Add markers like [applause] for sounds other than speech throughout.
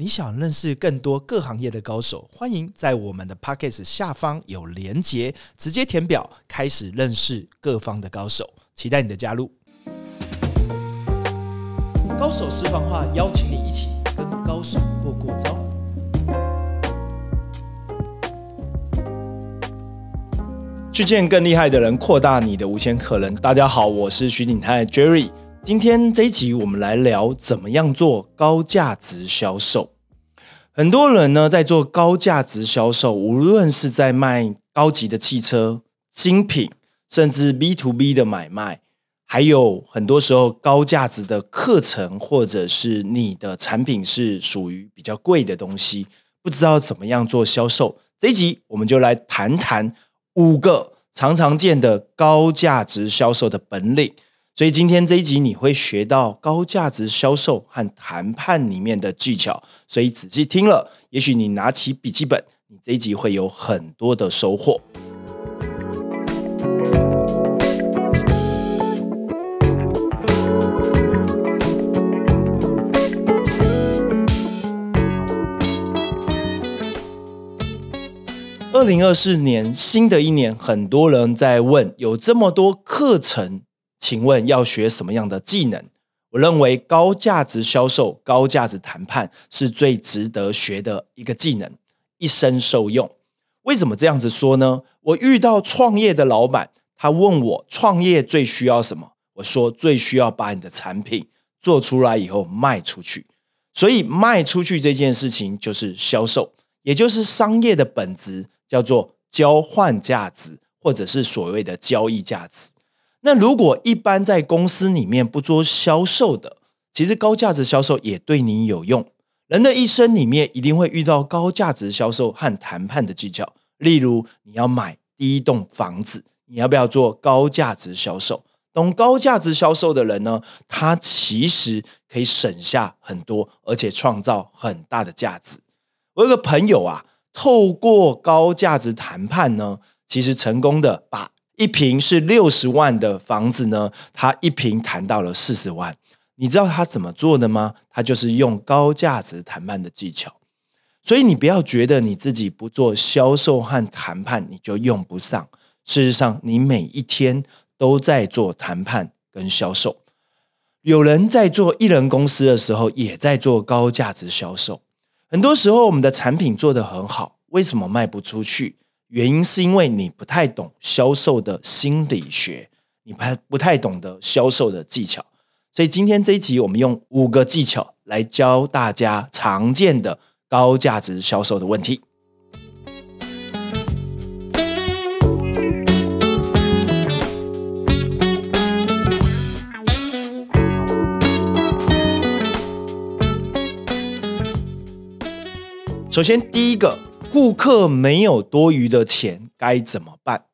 你想认识更多各行业的高手，欢迎在我们的 p o c k e t 下方有连结，直接填表开始认识各方的高手，期待你的加入。高手私房话，邀请你一起跟高手过过招。去见更厉害的人，扩大你的无限可能。大家好，我是徐景泰 Jerry。今天这一集，我们来聊怎么样做高价值销售。很多人呢在做高价值销售，无论是在卖高级的汽车、精品，甚至 B to B 的买卖，还有很多时候高价值的课程，或者是你的产品是属于比较贵的东西，不知道怎么样做销售。这一集我们就来谈谈五个常常见的高价值销售的本领。所以今天这一集你会学到高价值销售和谈判里面的技巧，所以仔细听了，也许你拿起笔记本，你这一集会有很多的收获。二零二四年，新的一年，很多人在问，有这么多课程。请问要学什么样的技能？我认为高价值销售、高价值谈判是最值得学的一个技能，一生受用。为什么这样子说呢？我遇到创业的老板，他问我创业最需要什么？我说最需要把你的产品做出来以后卖出去。所以卖出去这件事情就是销售，也就是商业的本质，叫做交换价值，或者是所谓的交易价值。那如果一般在公司里面不做销售的，其实高价值销售也对你有用。人的一生里面一定会遇到高价值销售和谈判的技巧。例如，你要买第一栋房子，你要不要做高价值销售？懂高价值销售的人呢，他其实可以省下很多，而且创造很大的价值。我有个朋友啊，透过高价值谈判呢，其实成功的把。一平是六十万的房子呢，他一平谈到了四十万。你知道他怎么做的吗？他就是用高价值谈判的技巧。所以你不要觉得你自己不做销售和谈判，你就用不上。事实上，你每一天都在做谈判跟销售。有人在做艺人公司的时候，也在做高价值销售。很多时候，我们的产品做得很好，为什么卖不出去？原因是因为你不太懂销售的心理学，你不太不太懂得销售的技巧，所以今天这一集我们用五个技巧来教大家常见的高价值销售的问题。首先，第一个。顾客没有多余的钱该怎么办？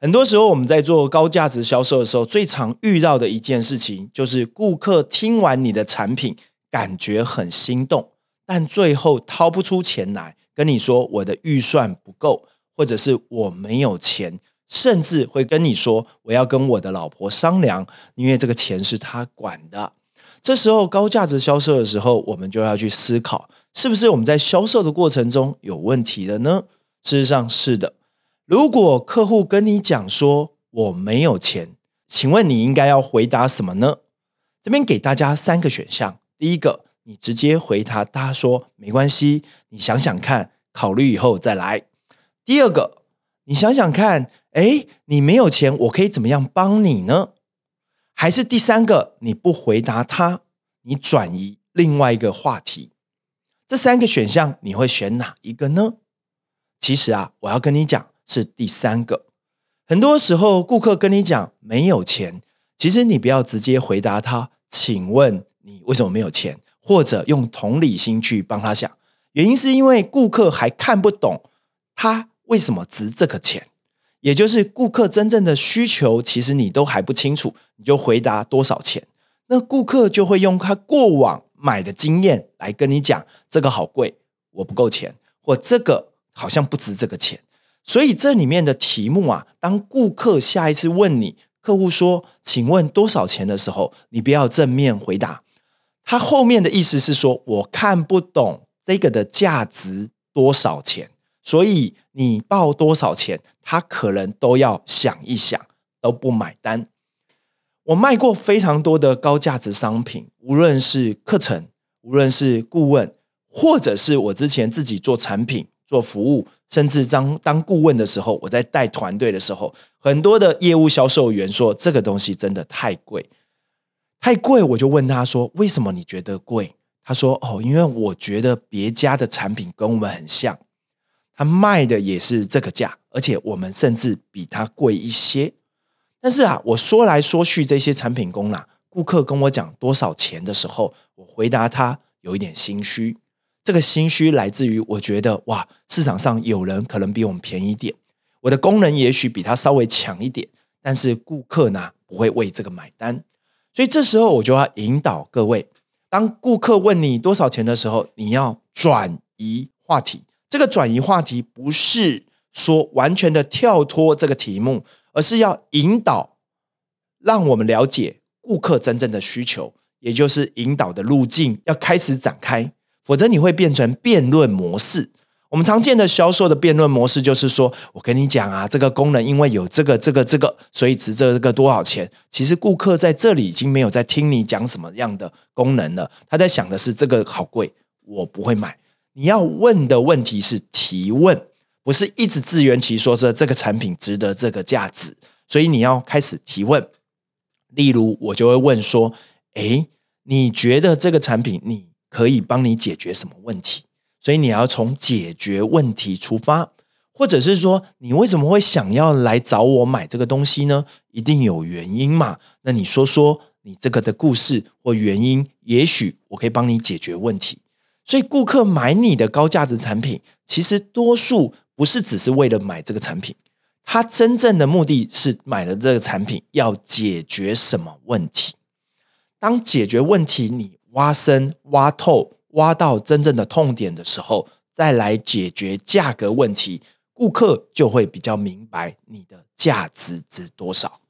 很多时候我们在做高价值销售的时候，最常遇到的一件事情就是，顾客听完你的产品，感觉很心动，但最后掏不出钱来跟你说我的预算不够，或者是我没有钱，甚至会跟你说我要跟我的老婆商量，因为这个钱是他管的。这时候高价值销售的时候，我们就要去思考。是不是我们在销售的过程中有问题了呢？事实上是的。如果客户跟你讲说我没有钱，请问你应该要回答什么呢？这边给大家三个选项。第一个，你直接回答他说没关系，你想想看，考虑以后再来。第二个，你想想看，哎，你没有钱，我可以怎么样帮你呢？还是第三个，你不回答他，你转移另外一个话题。这三个选项你会选哪一个呢？其实啊，我要跟你讲是第三个。很多时候，顾客跟你讲没有钱，其实你不要直接回答他，请问你为什么没有钱？或者用同理心去帮他想，原因是因为顾客还看不懂他为什么值这个钱，也就是顾客真正的需求，其实你都还不清楚，你就回答多少钱，那顾客就会用他过往。买的经验来跟你讲，这个好贵，我不够钱，或这个好像不值这个钱。所以这里面的题目啊，当顾客下一次问你，客户说“请问多少钱”的时候，你不要正面回答，他后面的意思是说我看不懂这个的价值多少钱，所以你报多少钱，他可能都要想一想，都不买单。我卖过非常多的高价值商品，无论是课程，无论是顾问，或者是我之前自己做产品、做服务，甚至当当顾问的时候，我在带团队的时候，很多的业务销售员说这个东西真的太贵，太贵。我就问他说：“为什么你觉得贵？”他说：“哦，因为我觉得别家的产品跟我们很像，他卖的也是这个价，而且我们甚至比他贵一些。”但是啊，我说来说去这些产品功啊，顾客跟我讲多少钱的时候，我回答他有一点心虚。这个心虚来自于我觉得哇，市场上有人可能比我们便宜点，我的功能也许比他稍微强一点，但是顾客呢不会为这个买单。所以这时候我就要引导各位，当顾客问你多少钱的时候，你要转移话题。这个转移话题不是说完全的跳脱这个题目。而是要引导，让我们了解顾客真正的需求，也就是引导的路径要开始展开，否则你会变成辩论模式。我们常见的销售的辩论模式就是说，我跟你讲啊，这个功能因为有这个、这个、这个，所以值这个多少钱。其实顾客在这里已经没有在听你讲什么样的功能了，他在想的是这个好贵，我不会买。你要问的问题是提问。不是一直自圆其说，说这个产品值得这个价值，所以你要开始提问。例如，我就会问说：“哎，你觉得这个产品你可以帮你解决什么问题？”所以你要从解决问题出发，或者是说，你为什么会想要来找我买这个东西呢？一定有原因嘛？那你说说你这个的故事或原因，也许我可以帮你解决问题。所以，顾客买你的高价值产品，其实多数。不是只是为了买这个产品，他真正的目的是买了这个产品要解决什么问题？当解决问题你挖深、挖透、挖到真正的痛点的时候，再来解决价格问题，顾客就会比较明白你的价值值多少。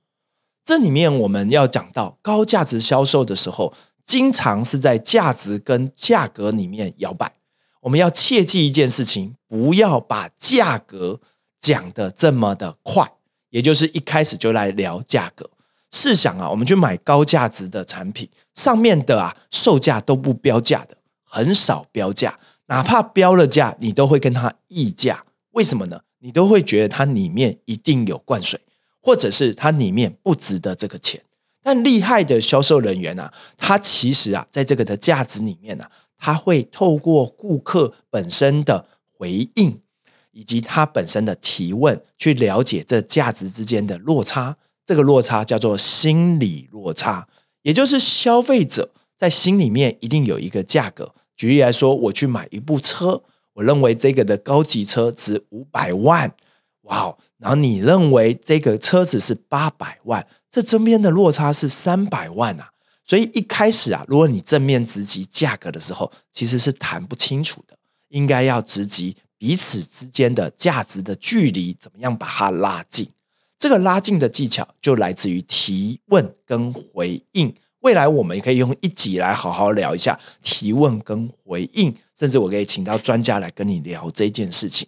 这里面我们要讲到高价值销售的时候，经常是在价值跟价格里面摇摆。我们要切记一件事情，不要把价格讲的这么的快，也就是一开始就来聊价格。试想啊，我们去买高价值的产品，上面的啊售价都不标价的，很少标价，哪怕标了价，你都会跟他议价。为什么呢？你都会觉得它里面一定有灌水，或者是它里面不值得这个钱。但厉害的销售人员啊，他其实啊，在这个的价值里面呢。他会透过顾客本身的回应，以及他本身的提问，去了解这价值之间的落差。这个落差叫做心理落差，也就是消费者在心里面一定有一个价格。举例来说，我去买一部车，我认为这个的高级车值五百万，哇！然后你认为这个车子是八百万，这中间的落差是三百万啊。所以一开始啊，如果你正面直击价格的时候，其实是谈不清楚的。应该要直击彼此之间的价值的距离，怎么样把它拉近？这个拉近的技巧就来自于提问跟回应。未来我们也可以用一集来好好聊一下提问跟回应，甚至我可以请到专家来跟你聊这件事情。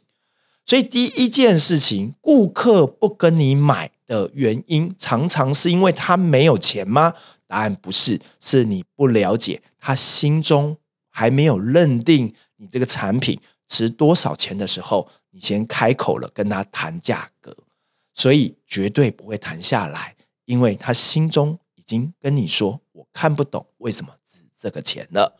所以第一件事情，顾客不跟你买的原因，常常是因为他没有钱吗？答案不是，是你不了解他心中还没有认定你这个产品值多少钱的时候，你先开口了跟他谈价格，所以绝对不会谈下来，因为他心中已经跟你说我看不懂为什么值这个钱了。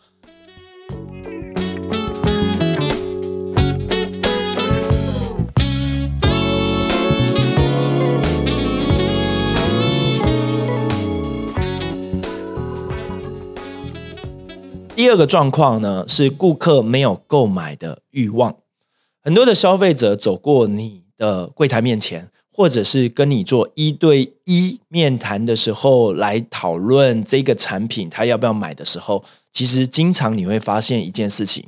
第二个状况呢，是顾客没有购买的欲望。很多的消费者走过你的柜台面前，或者是跟你做一对一面谈的时候，来讨论这个产品他要不要买的时候，其实经常你会发现一件事情：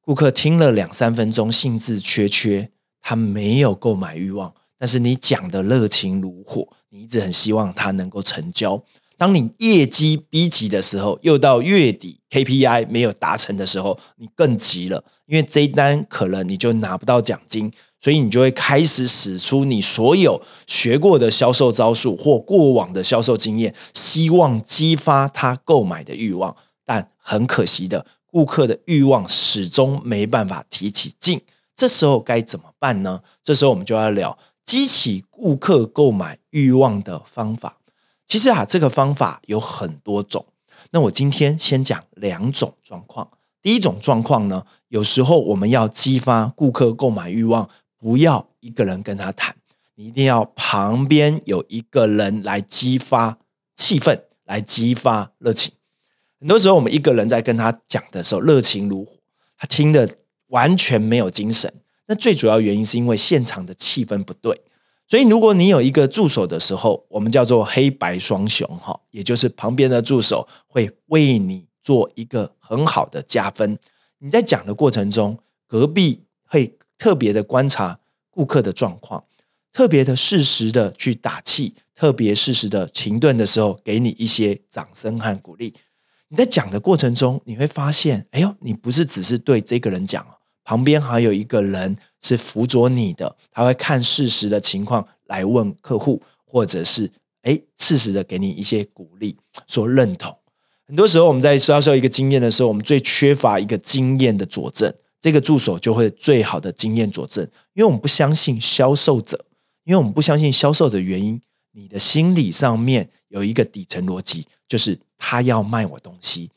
顾客听了两三分钟，兴致缺缺，他没有购买欲望，但是你讲的热情如火，你一直很希望他能够成交。当你业绩逼急的时候，又到月底 KPI 没有达成的时候，你更急了，因为这一单可能你就拿不到奖金，所以你就会开始使出你所有学过的销售招数或过往的销售经验，希望激发他购买的欲望。但很可惜的，顾客的欲望始终没办法提起劲。这时候该怎么办呢？这时候我们就要聊激起顾客购买欲望的方法。其实啊，这个方法有很多种。那我今天先讲两种状况。第一种状况呢，有时候我们要激发顾客购买欲望，不要一个人跟他谈，你一定要旁边有一个人来激发气氛，来激发热情。很多时候，我们一个人在跟他讲的时候，热情如火，他听的完全没有精神。那最主要原因是因为现场的气氛不对。所以，如果你有一个助手的时候，我们叫做黑白双雄哈，也就是旁边的助手会为你做一个很好的加分。你在讲的过程中，隔壁会特别的观察顾客的状况，特别的适时的去打气，特别适时的停顿的时候，给你一些掌声和鼓励。你在讲的过程中，你会发现，哎呦，你不是只是对这个人讲旁边还有一个人是辅佐你的，他会看事实的情况来问客户，或者是哎，适时的给你一些鼓励，说认同。很多时候我们在销售一个经验的时候，我们最缺乏一个经验的佐证，这个助手就会最好的经验佐证，因为我们不相信销售者，因为我们不相信销售的原因，你的心理上面有一个底层逻辑，就是他要卖我东西，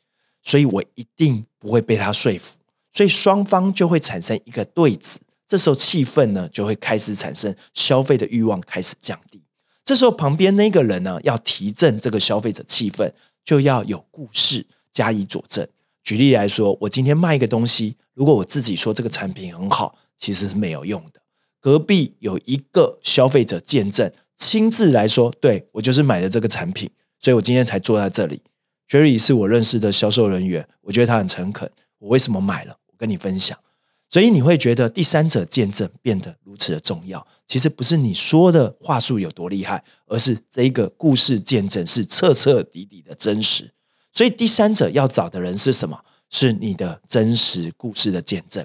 所以我一定不会被他说服。所以双方就会产生一个对子，这时候气氛呢就会开始产生消费的欲望开始降低。这时候旁边那个人呢要提振这个消费者气氛，就要有故事加以佐证。举例来说，我今天卖一个东西，如果我自己说这个产品很好，其实是没有用的。隔壁有一个消费者见证，亲自来说，对我就是买的这个产品，所以我今天才坐在这里。Jerry 是我认识的销售人员，我觉得他很诚恳。我为什么买了？跟你分享，所以你会觉得第三者见证变得如此的重要。其实不是你说的话术有多厉害，而是这一个故事见证是彻彻底底的真实。所以第三者要找的人是什么？是你的真实故事的见证。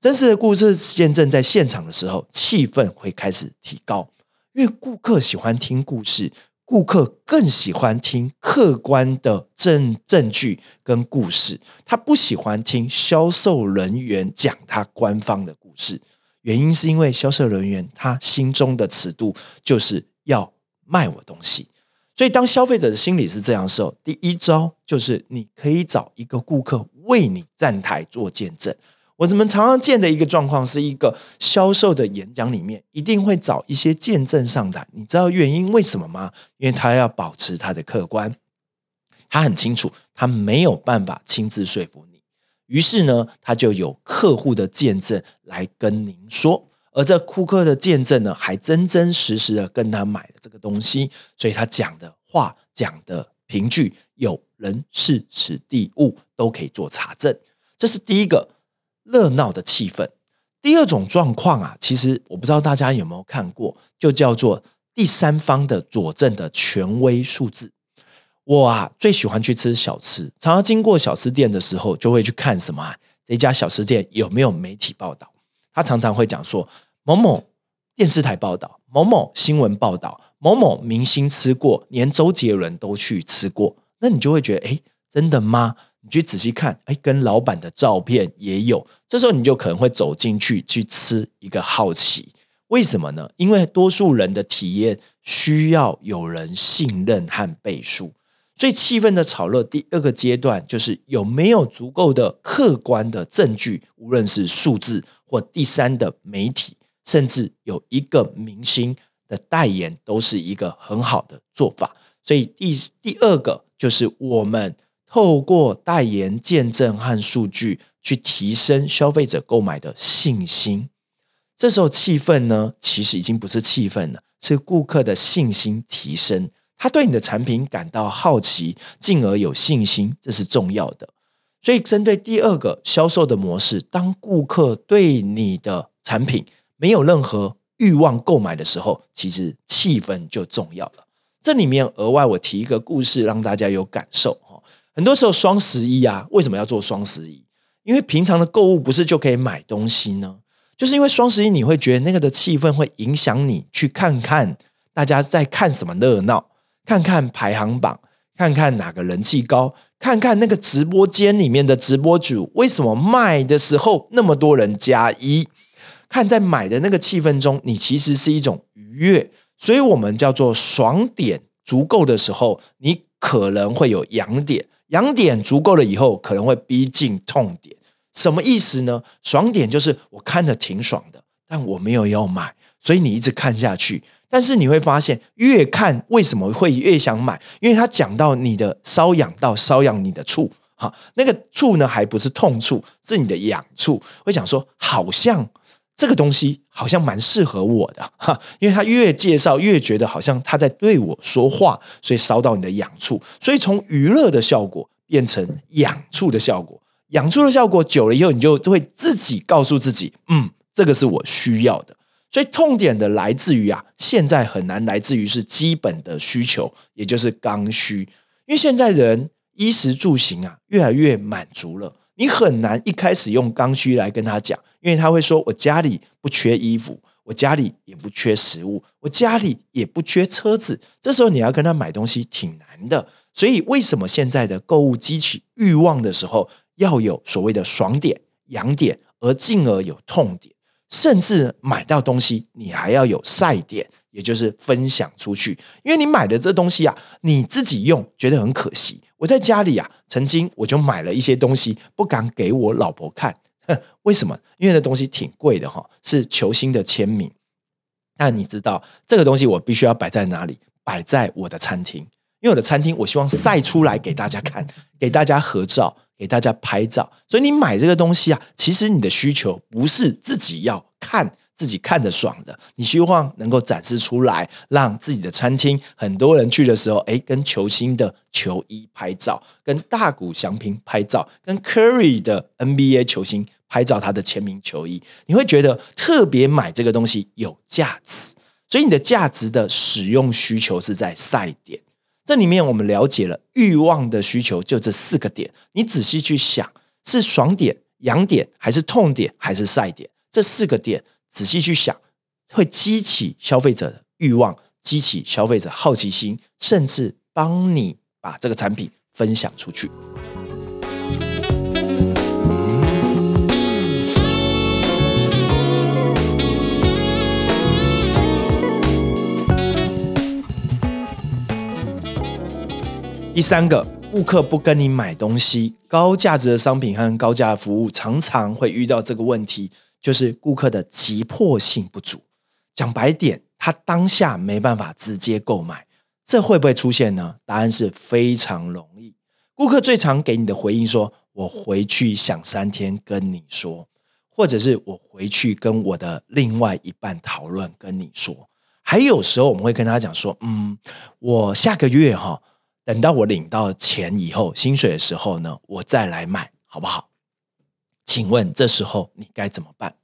真实的故事见证在现场的时候，气氛会开始提高，因为顾客喜欢听故事。顾客更喜欢听客观的证证据跟故事，他不喜欢听销售人员讲他官方的故事。原因是因为销售人员他心中的尺度就是要卖我东西，所以当消费者的心理是这样的时候，第一招就是你可以找一个顾客为你站台做见证。我们常常见的一个状况，是一个销售的演讲里面一定会找一些见证上台。你知道原因为什么吗？因为他要保持他的客观，他很清楚他没有办法亲自说服你，于是呢，他就有客户的见证来跟您说，而这库克的见证呢，还真真实实的跟他买了这个东西，所以他讲的话、讲的凭据，有人、事、此、地、物都可以做查证。这是第一个。热闹的气氛。第二种状况啊，其实我不知道大家有没有看过，就叫做第三方的佐证的权威数字。我啊最喜欢去吃小吃，常常经过小吃店的时候，就会去看什么啊这家小吃店有没有媒体报道。他常常会讲说某某电视台报道、某某新闻报道、某某明星吃过，连周杰伦都去吃过。那你就会觉得，哎，真的吗？你去仔细看，哎，跟老板的照片也有。这时候你就可能会走进去去吃一个好奇，为什么呢？因为多数人的体验需要有人信任和背书，所以气氛的炒热。第二个阶段就是有没有足够的客观的证据，无论是数字或第三的媒体，甚至有一个明星的代言，都是一个很好的做法。所以第第二个就是我们。透过代言、见证和数据去提升消费者购买的信心，这时候气氛呢，其实已经不是气氛了，是顾客的信心提升，他对你的产品感到好奇，进而有信心，这是重要的。所以，针对第二个销售的模式，当顾客对你的产品没有任何欲望购买的时候，其实气氛就重要了。这里面额外我提一个故事，让大家有感受。很多时候双十一啊，为什么要做双十一？因为平常的购物不是就可以买东西呢？就是因为双十一你会觉得那个的气氛会影响你去看看大家在看什么热闹，看看排行榜，看看哪个人气高，看看那个直播间里面的直播主为什么卖的时候那么多人加一，看在买的那个气氛中，你其实是一种愉悦。所以我们叫做爽点足够的时候，你可能会有痒点，痒点足够了以后，可能会逼近痛点。什么意思呢？爽点就是我看着挺爽的，但我没有要买，所以你一直看下去。但是你会发现，越看为什么会越想买？因为他讲到你的瘙痒到瘙痒你的处，哈，那个处呢，还不是痛处，是你的痒处。会想说，好像。这个东西好像蛮适合我的 [laughs] 哈，因为他越介绍越觉得好像他在对我说话，所以烧到你的痒处，所以从娱乐的效果变成痒处的效果，痒处的效果久了以后，你就会自己告诉自己，嗯，这个是我需要的。所以痛点的来自于啊，现在很难来自于是基本的需求，也就是刚需，因为现在人衣食住行啊越来越满足了。你很难一开始用刚需来跟他讲，因为他会说：“我家里不缺衣服，我家里也不缺食物，我家里也不缺车子。”这时候你要跟他买东西挺难的。所以，为什么现在的购物激起欲望的时候，要有所谓的爽点、痒点，而进而有痛点，甚至买到东西你还要有晒点，也就是分享出去。因为你买的这东西啊，你自己用觉得很可惜。我在家里啊，曾经我就买了一些东西，不敢给我老婆看。[laughs] 为什么？因为那东西挺贵的哈，是球星的签名。那你知道这个东西我必须要摆在哪里？摆在我的餐厅，因为我的餐厅我希望晒出来给大家看，给大家合照，给大家拍照。所以你买这个东西啊，其实你的需求不是自己要看。自己看着爽的，你希望能够展示出来，让自己的餐厅很多人去的时候，哎，跟球星的球衣拍照，跟大谷翔平拍照，跟 Curry 的 NBA 球星拍照，他的签名球衣，你会觉得特别买这个东西有价值。所以你的价值的使用需求是在赛点。这里面我们了解了欲望的需求，就这四个点。你仔细去想，是爽点、痒点，还是痛点，还是赛点？这四个点。仔细去想，会激起消费者的欲望，激起消费者好奇心，甚至帮你把这个产品分享出去。第三个，顾客不跟你买东西，高价值的商品和高价服务常常会遇到这个问题。就是顾客的急迫性不足，讲白点，他当下没办法直接购买，这会不会出现呢？答案是非常容易。顾客最常给你的回应说：“我回去想三天跟你说，或者是我回去跟我的另外一半讨论跟你说。”还有时候我们会跟他讲说：“嗯，我下个月哈，等到我领到钱以后，薪水的时候呢，我再来买，好不好？”请问这时候你该怎么办？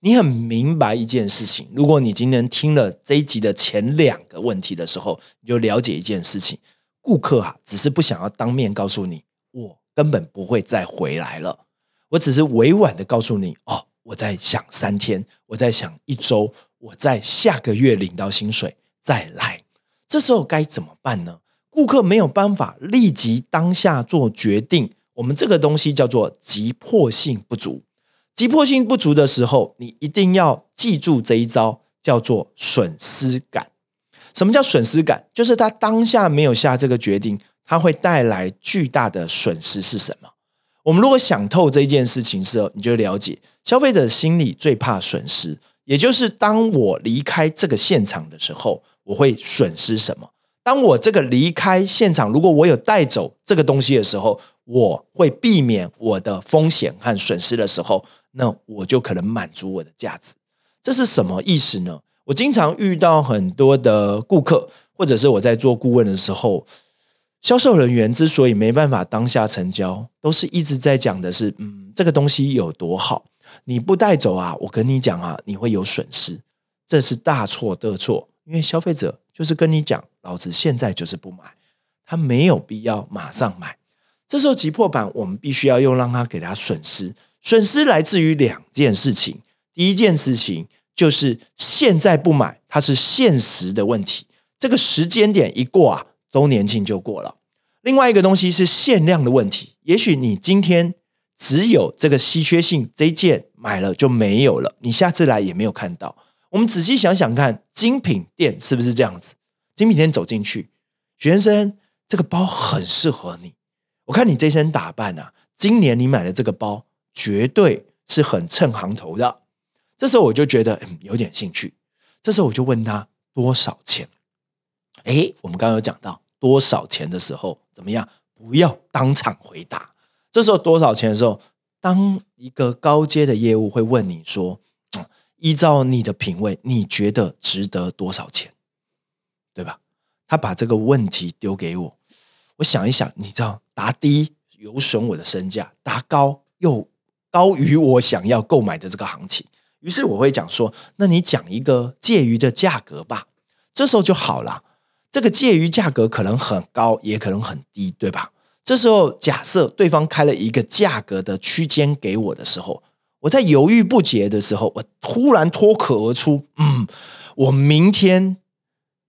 你很明白一件事情，如果你今天听了这一集的前两个问题的时候，你就了解一件事情：顾客啊，只是不想要当面告诉你，我根本不会再回来了。我只是委婉的告诉你，哦，我在想三天，我在想一周，我在下个月领到薪水再来。这时候该怎么办呢？顾客没有办法立即当下做决定。我们这个东西叫做急迫性不足。急迫性不足的时候，你一定要记住这一招，叫做损失感。什么叫损失感？就是他当下没有下这个决定，他会带来巨大的损失是什么？我们如果想透这件事情时候，你就了解消费者心里最怕损失，也就是当我离开这个现场的时候，我会损失什么？当我这个离开现场，如果我有带走这个东西的时候。我会避免我的风险和损失的时候，那我就可能满足我的价值。这是什么意思呢？我经常遇到很多的顾客，或者是我在做顾问的时候，销售人员之所以没办法当下成交，都是一直在讲的是，嗯，这个东西有多好，你不带走啊，我跟你讲啊，你会有损失。这是大错特错，因为消费者。就是跟你讲，老子现在就是不买，他没有必要马上买。这时候急迫版，我们必须要用让他给他损失，损失来自于两件事情。第一件事情就是现在不买，它是现实的问题，这个时间点一过啊，周年庆就过了。另外一个东西是限量的问题，也许你今天只有这个稀缺性，这件买了就没有了，你下次来也没有看到。我们仔细想想看，精品店是不是这样子？精品店走进去，许先生，这个包很适合你。我看你这身打扮啊，今年你买的这个包绝对是很蹭行头的。这时候我就觉得嗯有点兴趣。这时候我就问他多少钱？哎，我们刚刚有讲到多少钱的时候怎么样？不要当场回答。这时候多少钱的时候，当一个高阶的业务会问你说：“依照你的品味，你觉得值得多少钱？”对吧？他把这个问题丢给我，我想一想，你知道。答低有损我的身价，答高又高于我想要购买的这个行情，于是我会讲说：“那你讲一个介于的价格吧。”这时候就好了。这个介于价格可能很高，也可能很低，对吧？这时候假设对方开了一个价格的区间给我的时候，我在犹豫不决的时候，我突然脱口而出：“嗯，我明天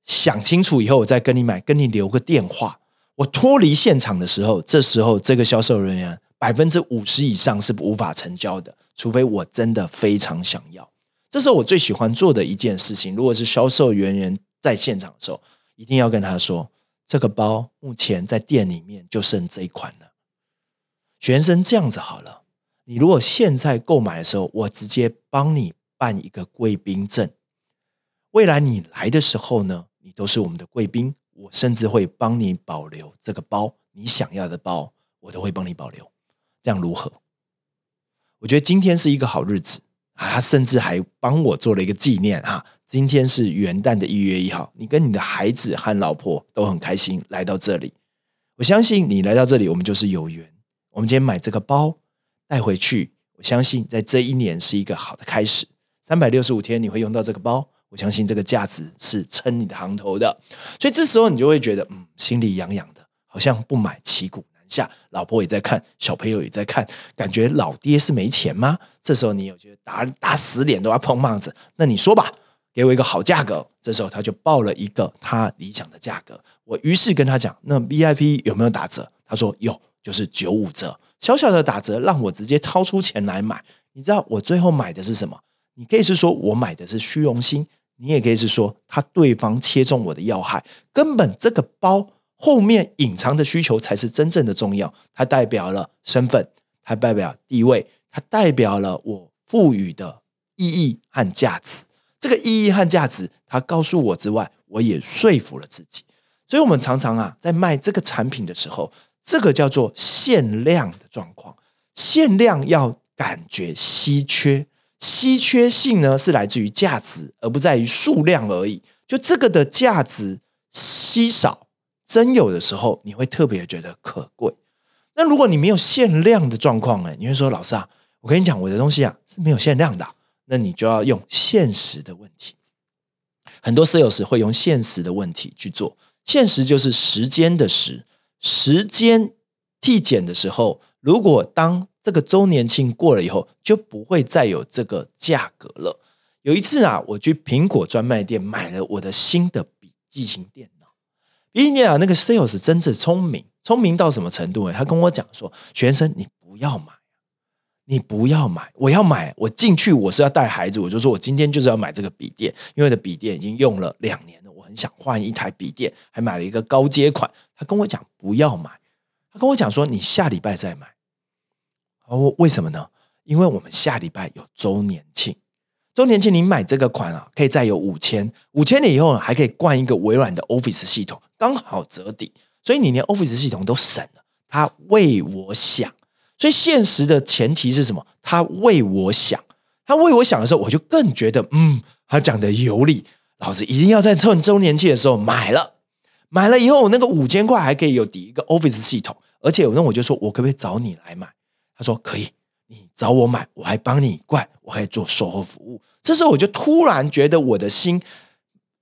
想清楚以后，我再跟你买，跟你留个电话。”我脱离现场的时候，这时候这个销售人员百分之五十以上是无法成交的，除非我真的非常想要。这是我最喜欢做的一件事情。如果是销售人员在现场的时候，一定要跟他说：“这个包目前在店里面就剩这一款了。”学生这样子好了，你如果现在购买的时候，我直接帮你办一个贵宾证，未来你来的时候呢，你都是我们的贵宾。我甚至会帮你保留这个包，你想要的包，我都会帮你保留，这样如何？我觉得今天是一个好日子啊！他甚至还帮我做了一个纪念哈，今天是元旦的一月一号，你跟你的孩子和老婆都很开心来到这里。我相信你来到这里，我们就是有缘。我们今天买这个包带回去，我相信在这一年是一个好的开始。三百六十五天你会用到这个包。我相信这个价值是撑你的行头的，所以这时候你就会觉得，嗯，心里痒痒的，好像不买旗鼓难下。老婆也在看，小朋友也在看，感觉老爹是没钱吗？这时候你有觉得打打死脸都要碰帽子，那你说吧，给我一个好价格。这时候他就报了一个他理想的价格。我于是跟他讲，那 VIP 有没有打折？他说有，就是九五折，小小的打折，让我直接掏出钱来买。你知道我最后买的是什么？你可以是说我买的是虚荣心。你也可以是说，他对方切中我的要害，根本这个包后面隐藏的需求才是真正的重要。它代表了身份，它代表地位，它代表了我赋予的意义和价值。这个意义和价值，它告诉我之外，我也说服了自己。所以，我们常常啊，在卖这个产品的时候，这个叫做限量的状况，限量要感觉稀缺。稀缺性呢，是来自于价值，而不在于数量而已。就这个的价值稀少、真有的时候，你会特别觉得可贵。那如果你没有限量的状况呢？你会说：“老师啊，我跟你讲，我的东西啊是没有限量的。”那你就要用现实的问题。很多 sales 会用现实的问题去做。现实就是时间的时，时间递减的时候，如果当这个周年庆过了以后，就不会再有这个价格了。有一次啊，我去苹果专卖店买了我的新的笔记型电脑。笔记电脑那个 sales 真是聪明，聪明到什么程度？他跟我讲说：“学生，你不要买，你不要买，我要买。我进去我是要带孩子，我就说我今天就是要买这个笔电，因为我的笔电已经用了两年了，我很想换一台笔电，还买了一个高阶款。他跟我讲不要买，他跟我讲说你下礼拜再买。”哦，为什么呢？因为我们下礼拜有周年庆，周年庆你买这个款啊，可以再有五千，五千年以后还可以灌一个微软的 Office 系统，刚好折抵，所以你连 Office 系统都省了。他为我想，所以现实的前提是什么？他为我想，他为我想的时候，我就更觉得，嗯，他讲的有理，老子一定要在趁周年庆的时候买了，买了以后我那个五千块还可以有抵一个 Office 系统，而且那我就说我可不可以找你来买？他说可以，你找我买，我还帮你灌，我还做售后服务。这时候我就突然觉得我的心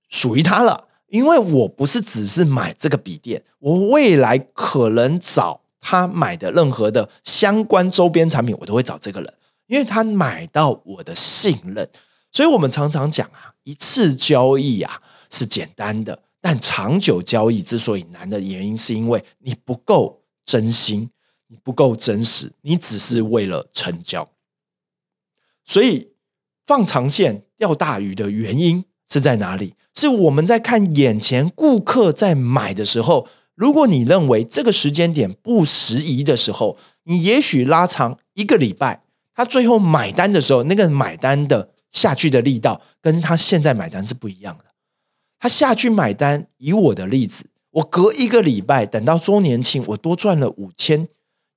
属于他了，因为我不是只是买这个笔电，我未来可能找他买的任何的相关周边产品，我都会找这个人，因为他买到我的信任。所以我们常常讲啊，一次交易啊是简单的，但长久交易之所以难的原因，是因为你不够真心，你不够真实，你只是为了成交。所以放长线钓大鱼的原因是在哪里？是我们在看眼前顾客在买的时候，如果你认为这个时间点不适宜的时候，你也许拉长一个礼拜，他最后买单的时候，那个买单的下去的力道跟他现在买单是不一样的。他下去买单，以我的例子，我隔一个礼拜等到周年庆，我多赚了五千，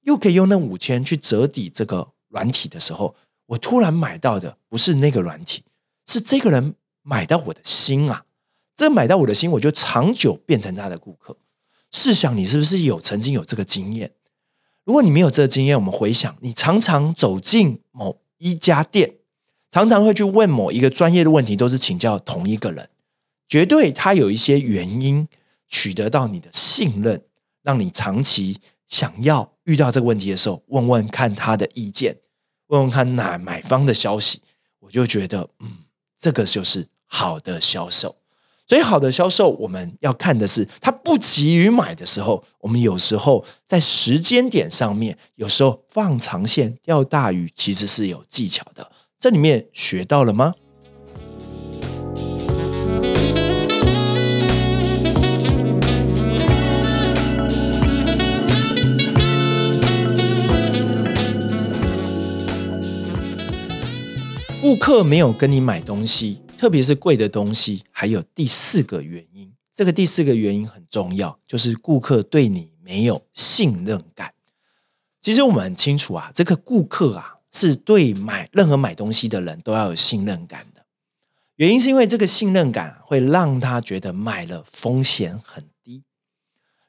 又可以用那五千去折抵这个软体的时候。我突然买到的不是那个软体，是这个人买到我的心啊！这买到我的心，我就长久变成他的顾客。试想，你是不是有曾经有这个经验？如果你没有这个经验，我们回想，你常常走进某一家店，常常会去问某一个专业的问题，都是请教同一个人，绝对他有一些原因取得到你的信任，让你长期想要遇到这个问题的时候，问问看他的意见。问问看哪买方的消息，我就觉得，嗯，这个就是好的销售。所以，好的销售，我们要看的是，他不急于买的时候，我们有时候在时间点上面，有时候放长线钓大鱼，其实是有技巧的。这里面学到了吗？顾客没有跟你买东西，特别是贵的东西，还有第四个原因。这个第四个原因很重要，就是顾客对你没有信任感。其实我们很清楚啊，这个顾客啊，是对买任何买东西的人都要有信任感的。原因是因为这个信任感会让他觉得买了风险很低，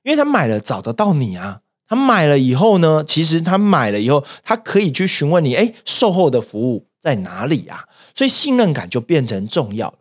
因为他买了找得到你啊。他买了以后呢，其实他买了以后，他可以去询问你，哎，售后的服务。在哪里啊？所以信任感就变成重要了。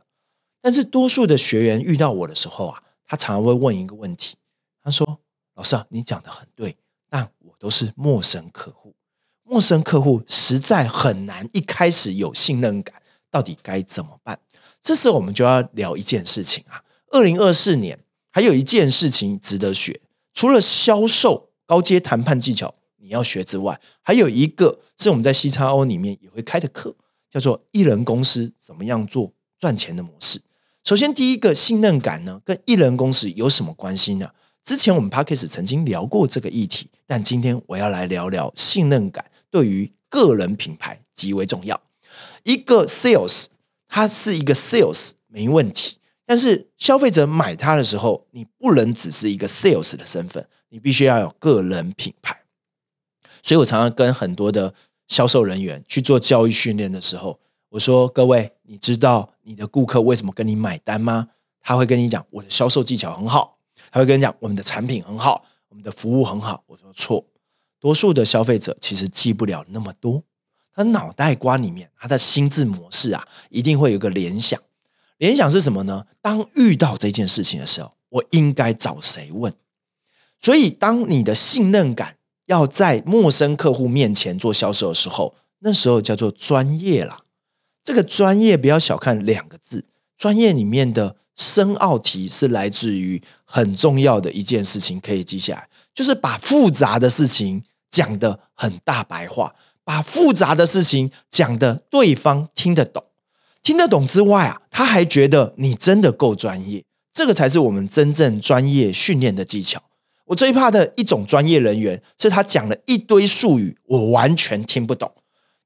但是多数的学员遇到我的时候啊，他常常会问一个问题：他说，老师啊，你讲的很对，但我都是陌生客户，陌生客户实在很难一开始有信任感，到底该怎么办？这时候我们就要聊一件事情啊。二零二四年还有一件事情值得学，除了销售高阶谈判技巧。你要学之外，还有一个是我们在 C 叉 O 里面也会开的课，叫做艺人公司怎么样做赚钱的模式。首先，第一个信任感呢，跟艺人公司有什么关系呢？之前我们 p a c k e s 曾经聊过这个议题，但今天我要来聊聊信任感对于个人品牌极为重要。一个 Sales，它是一个 Sales 没问题，但是消费者买它的时候，你不能只是一个 Sales 的身份，你必须要有个人品牌。所以我常常跟很多的销售人员去做教育训练的时候，我说：“各位，你知道你的顾客为什么跟你买单吗？”他会跟你讲：“我的销售技巧很好。”他会跟你讲：“我们的产品很好，我们的服务很好。”我说：“错，多数的消费者其实记不了那么多。他脑袋瓜里面，他的心智模式啊，一定会有个联想。联想是什么呢？当遇到这件事情的时候，我应该找谁问？所以，当你的信任感。要在陌生客户面前做销售的时候，那时候叫做专业啦。这个专业不要小看两个字，专业里面的深奥题是来自于很重要的一件事情，可以记下来，就是把复杂的事情讲的很大白话，把复杂的事情讲的对方听得懂，听得懂之外啊，他还觉得你真的够专业，这个才是我们真正专业训练的技巧。我最怕的一种专业人员是他讲了一堆术语，我完全听不懂。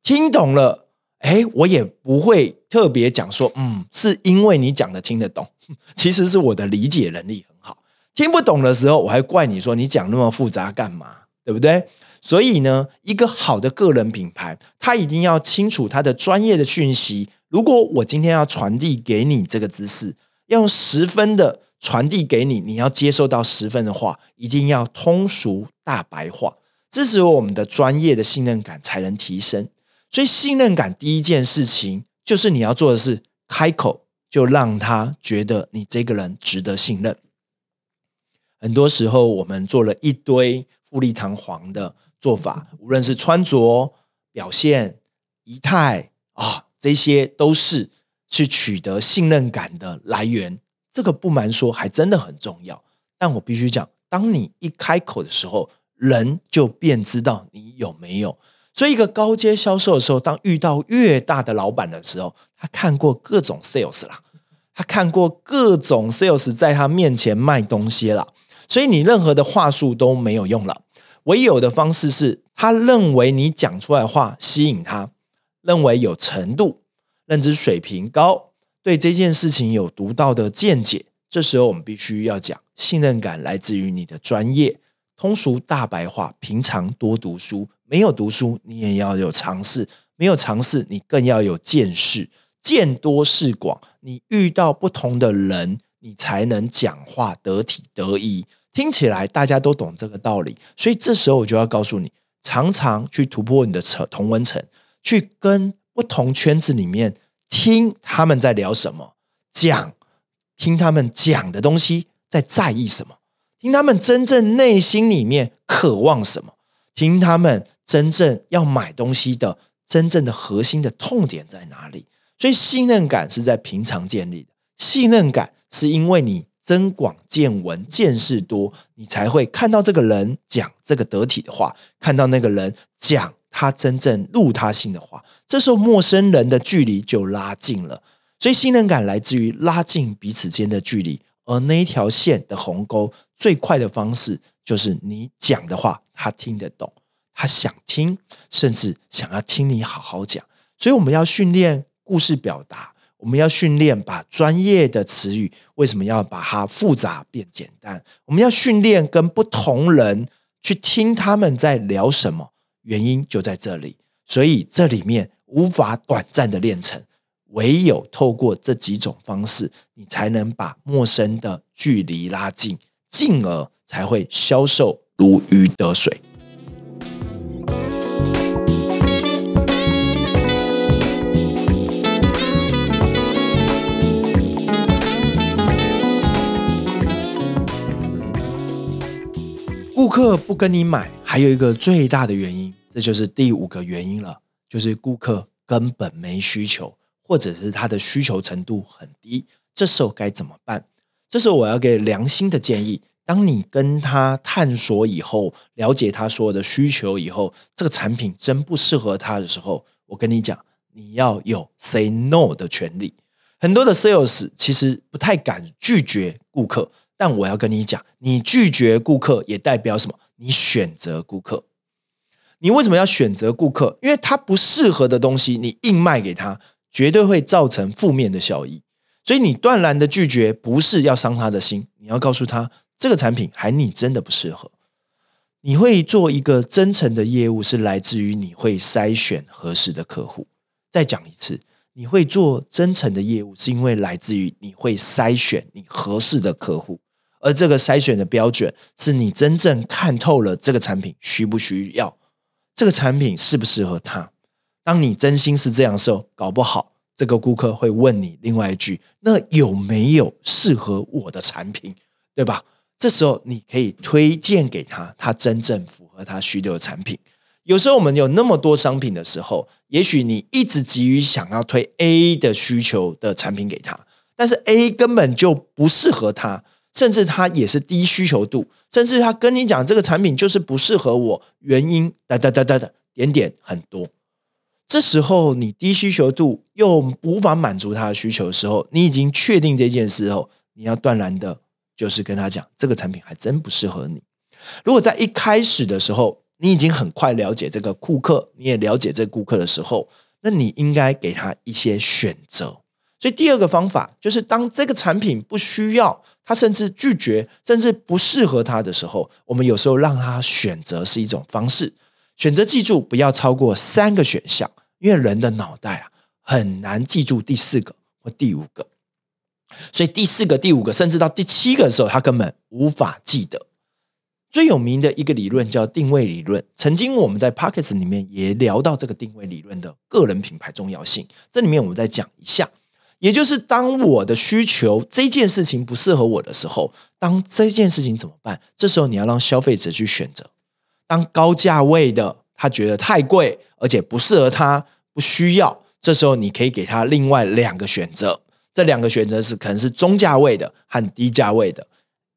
听懂了，哎，我也不会特别讲说，嗯，是因为你讲的听得懂，[laughs] 其实是我的理解能力很好。听不懂的时候，我还怪你说你讲那么复杂干嘛，对不对？所以呢，一个好的个人品牌，他一定要清楚他的专业的讯息。如果我今天要传递给你这个知识，要用十分的。传递给你，你要接受到十分的话，一定要通俗大白话，这时候我们的专业的信任感才能提升。所以信任感第一件事情就是你要做的是开口就让他觉得你这个人值得信任。很多时候，我们做了一堆富丽堂皇的做法，无论是穿着、表现、仪态啊，这些都是去取得信任感的来源。这个不瞒说，还真的很重要。但我必须讲，当你一开口的时候，人就便知道你有没有。所以，一个高阶销售的时候，当遇到越大的老板的时候，他看过各种 sales 啦，他看过各种 sales 在他面前卖东西啦，所以你任何的话术都没有用了。唯有的方式是他认为你讲出来话吸引他，认为有程度、认知水平高，对这件事情有独到的见解。这时候，我们必须要讲信任感来自于你的专业。通俗大白话，平常多读书，没有读书你也要有尝试，没有尝试你更要有见识，见多识广。你遇到不同的人，你才能讲话得体得意。听起来大家都懂这个道理，所以这时候我就要告诉你，常常去突破你的层同文层，去跟不同圈子里面听他们在聊什么，讲听他们讲的东西在在意什么。听他们真正内心里面渴望什么，听他们真正要买东西的真正的核心的痛点在哪里？所以信任感是在平常建立的。信任感是因为你增广见闻、见识多，你才会看到这个人讲这个得体的话，看到那个人讲他真正入他心的话。这时候陌生人的距离就拉近了。所以信任感来自于拉近彼此间的距离。而那一条线的鸿沟，最快的方式就是你讲的话，他听得懂，他想听，甚至想要听你好好讲。所以我们要训练故事表达，我们要训练把专业的词语为什么要把它复杂变简单？我们要训练跟不同人去听他们在聊什么，原因就在这里。所以这里面无法短暂的练成。唯有透过这几种方式，你才能把陌生的距离拉近，进而才会销售如鱼得水。顾客不跟你买，还有一个最大的原因，这就是第五个原因了，就是顾客根本没需求。或者是他的需求程度很低，这时候该怎么办？这时候我要给良心的建议：当你跟他探索以后，了解他所有的需求以后，这个产品真不适合他的时候，我跟你讲，你要有 say no 的权利。很多的 sales 其实不太敢拒绝顾客，但我要跟你讲，你拒绝顾客也代表什么？你选择顾客。你为什么要选择顾客？因为他不适合的东西，你硬卖给他。绝对会造成负面的效益，所以你断然的拒绝不是要伤他的心，你要告诉他这个产品还你真的不适合。你会做一个真诚的业务，是来自于你会筛选合适的客户。再讲一次，你会做真诚的业务，是因为来自于你会筛选你合适的客户，而这个筛选的标准是你真正看透了这个产品需不需要，这个产品适不适合他。当你真心是这样时候，搞不好这个顾客会问你另外一句：“那有没有适合我的产品？对吧？”这时候你可以推荐给他他真正符合他需求的产品。有时候我们有那么多商品的时候，也许你一直急于想要推 A 的需求的产品给他，但是 A 根本就不适合他，甚至他也是低需求度，甚至他跟你讲这个产品就是不适合我，原因哒哒哒哒的点点很多。这时候你低需求度又无法满足他的需求的时候，你已经确定这件事后，你要断然的，就是跟他讲，这个产品还真不适合你。如果在一开始的时候，你已经很快了解这个顾客，你也了解这顾客的时候，那你应该给他一些选择。所以第二个方法就是，当这个产品不需要他，甚至拒绝，甚至不适合他的时候，我们有时候让他选择是一种方式。选择记住不要超过三个选项，因为人的脑袋啊很难记住第四个或第五个，所以第四个、第五个，甚至到第七个的时候，他根本无法记得。最有名的一个理论叫定位理论，曾经我们在 Pockets 里面也聊到这个定位理论的个人品牌重要性。这里面我们再讲一下，也就是当我的需求这件事情不适合我的时候，当这件事情怎么办？这时候你要让消费者去选择。当高价位的他觉得太贵，而且不适合他，不需要，这时候你可以给他另外两个选择。这两个选择是可能是中价位的和低价位的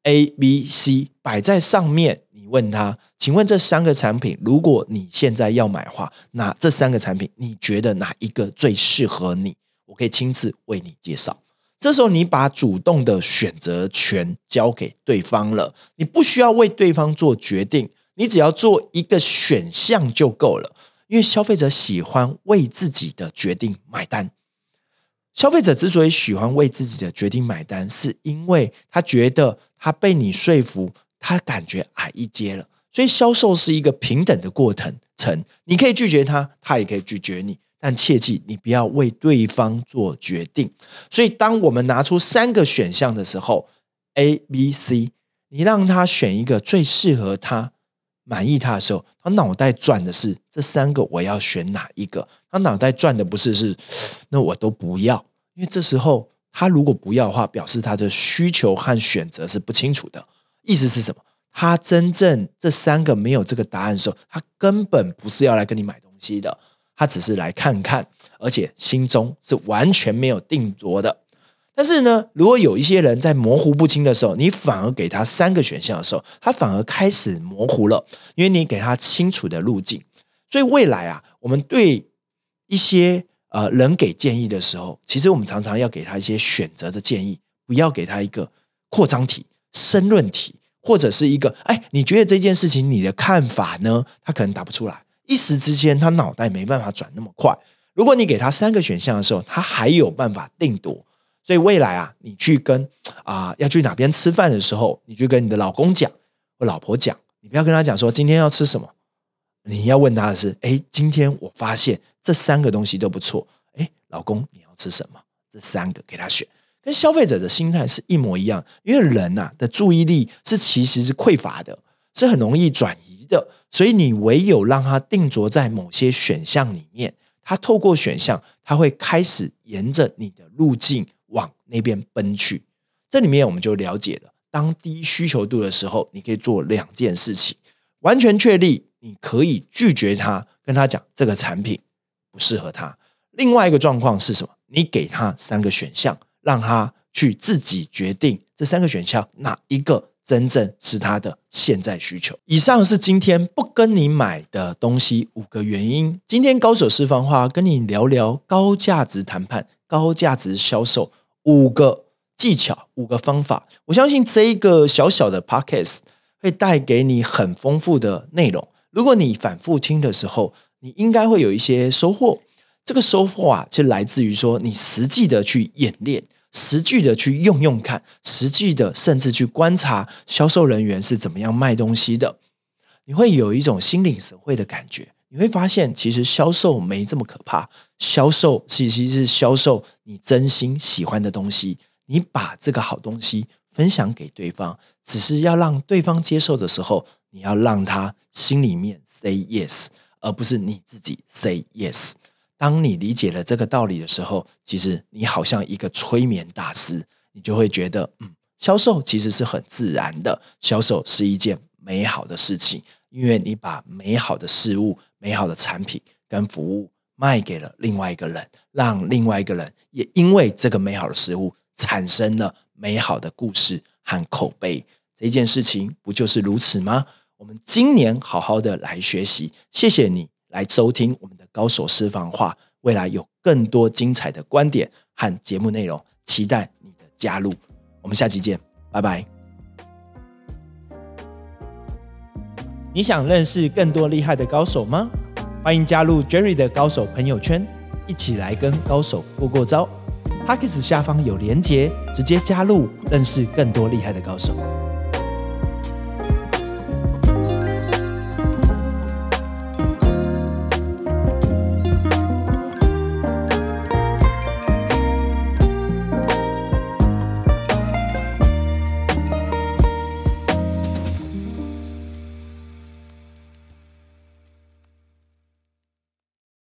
，A、B、C 摆在上面。你问他，请问这三个产品，如果你现在要买的话，那这三个产品你觉得哪一个最适合你？我可以亲自为你介绍。这时候你把主动的选择权交给对方了，你不需要为对方做决定，你只要做一个选项就够了。因为消费者喜欢为自己的决定买单。消费者之所以喜欢为自己的决定买单，是因为他觉得他被你说服，他感觉矮一阶了。所以销售是一个平等的过程，程你可以拒绝他，他也可以拒绝你。但切记，你不要为对方做决定。所以，当我们拿出三个选项的时候，A、B、C，你让他选一个最适合他、满意他的时候，他脑袋转的是这三个我要选哪一个？他脑袋转的不是是那我都不要，因为这时候他如果不要的话，表示他的需求和选择是不清楚的。意思是什么？他真正这三个没有这个答案的时候，他根本不是要来跟你买东西的。他只是来看看，而且心中是完全没有定着的。但是呢，如果有一些人在模糊不清的时候，你反而给他三个选项的时候，他反而开始模糊了，因为你给他清楚的路径。所以未来啊，我们对一些呃人给建议的时候，其实我们常常要给他一些选择的建议，不要给他一个扩张题、申论题，或者是一个哎，你觉得这件事情你的看法呢？他可能答不出来。一时之间，他脑袋没办法转那么快。如果你给他三个选项的时候，他还有办法定夺。所以未来啊，你去跟啊要去哪边吃饭的时候，你就跟你的老公讲或老婆讲，你不要跟他讲说今天要吃什么，你要问他的是：哎，今天我发现这三个东西都不错。哎，老公你要吃什么？这三个给他选，跟消费者的心态是一模一样。因为人呐的注意力是其实是匮乏的，是很容易转移的。所以你唯有让他定着在某些选项里面，他透过选项，他会开始沿着你的路径往那边奔去。这里面我们就了解了，当低需求度的时候，你可以做两件事情：完全确立，你可以拒绝他，跟他讲这个产品不适合他。另外一个状况是什么？你给他三个选项，让他去自己决定这三个选项哪一个。真正是他的现在需求。以上是今天不跟你买的东西五个原因。今天高手私房话跟你聊聊高价值谈判、高价值销售五个技巧、五个方法。我相信这一个小小的 podcast 会带给你很丰富的内容。如果你反复听的时候，你应该会有一些收获。这个收获啊，就来自于说你实际的去演练。实际的去用用看，实际的甚至去观察销售人员是怎么样卖东西的，你会有一种心领神会的感觉。你会发现，其实销售没这么可怕，销售其实是销售你真心喜欢的东西。你把这个好东西分享给对方，只是要让对方接受的时候，你要让他心里面 say yes，而不是你自己 say yes。当你理解了这个道理的时候，其实你好像一个催眠大师，你就会觉得，嗯，销售其实是很自然的，销售是一件美好的事情，因为你把美好的事物、美好的产品跟服务卖给了另外一个人，让另外一个人也因为这个美好的事物产生了美好的故事和口碑。这件事情不就是如此吗？我们今年好好的来学习，谢谢你来收听我们。高手私房话，未来有更多精彩的观点和节目内容，期待你的加入。我们下期见，拜拜。你想认识更多厉害的高手吗？欢迎加入 Jerry 的高手朋友圈，一起来跟高手过过招。p a c k e 下方有连结，直接加入，认识更多厉害的高手。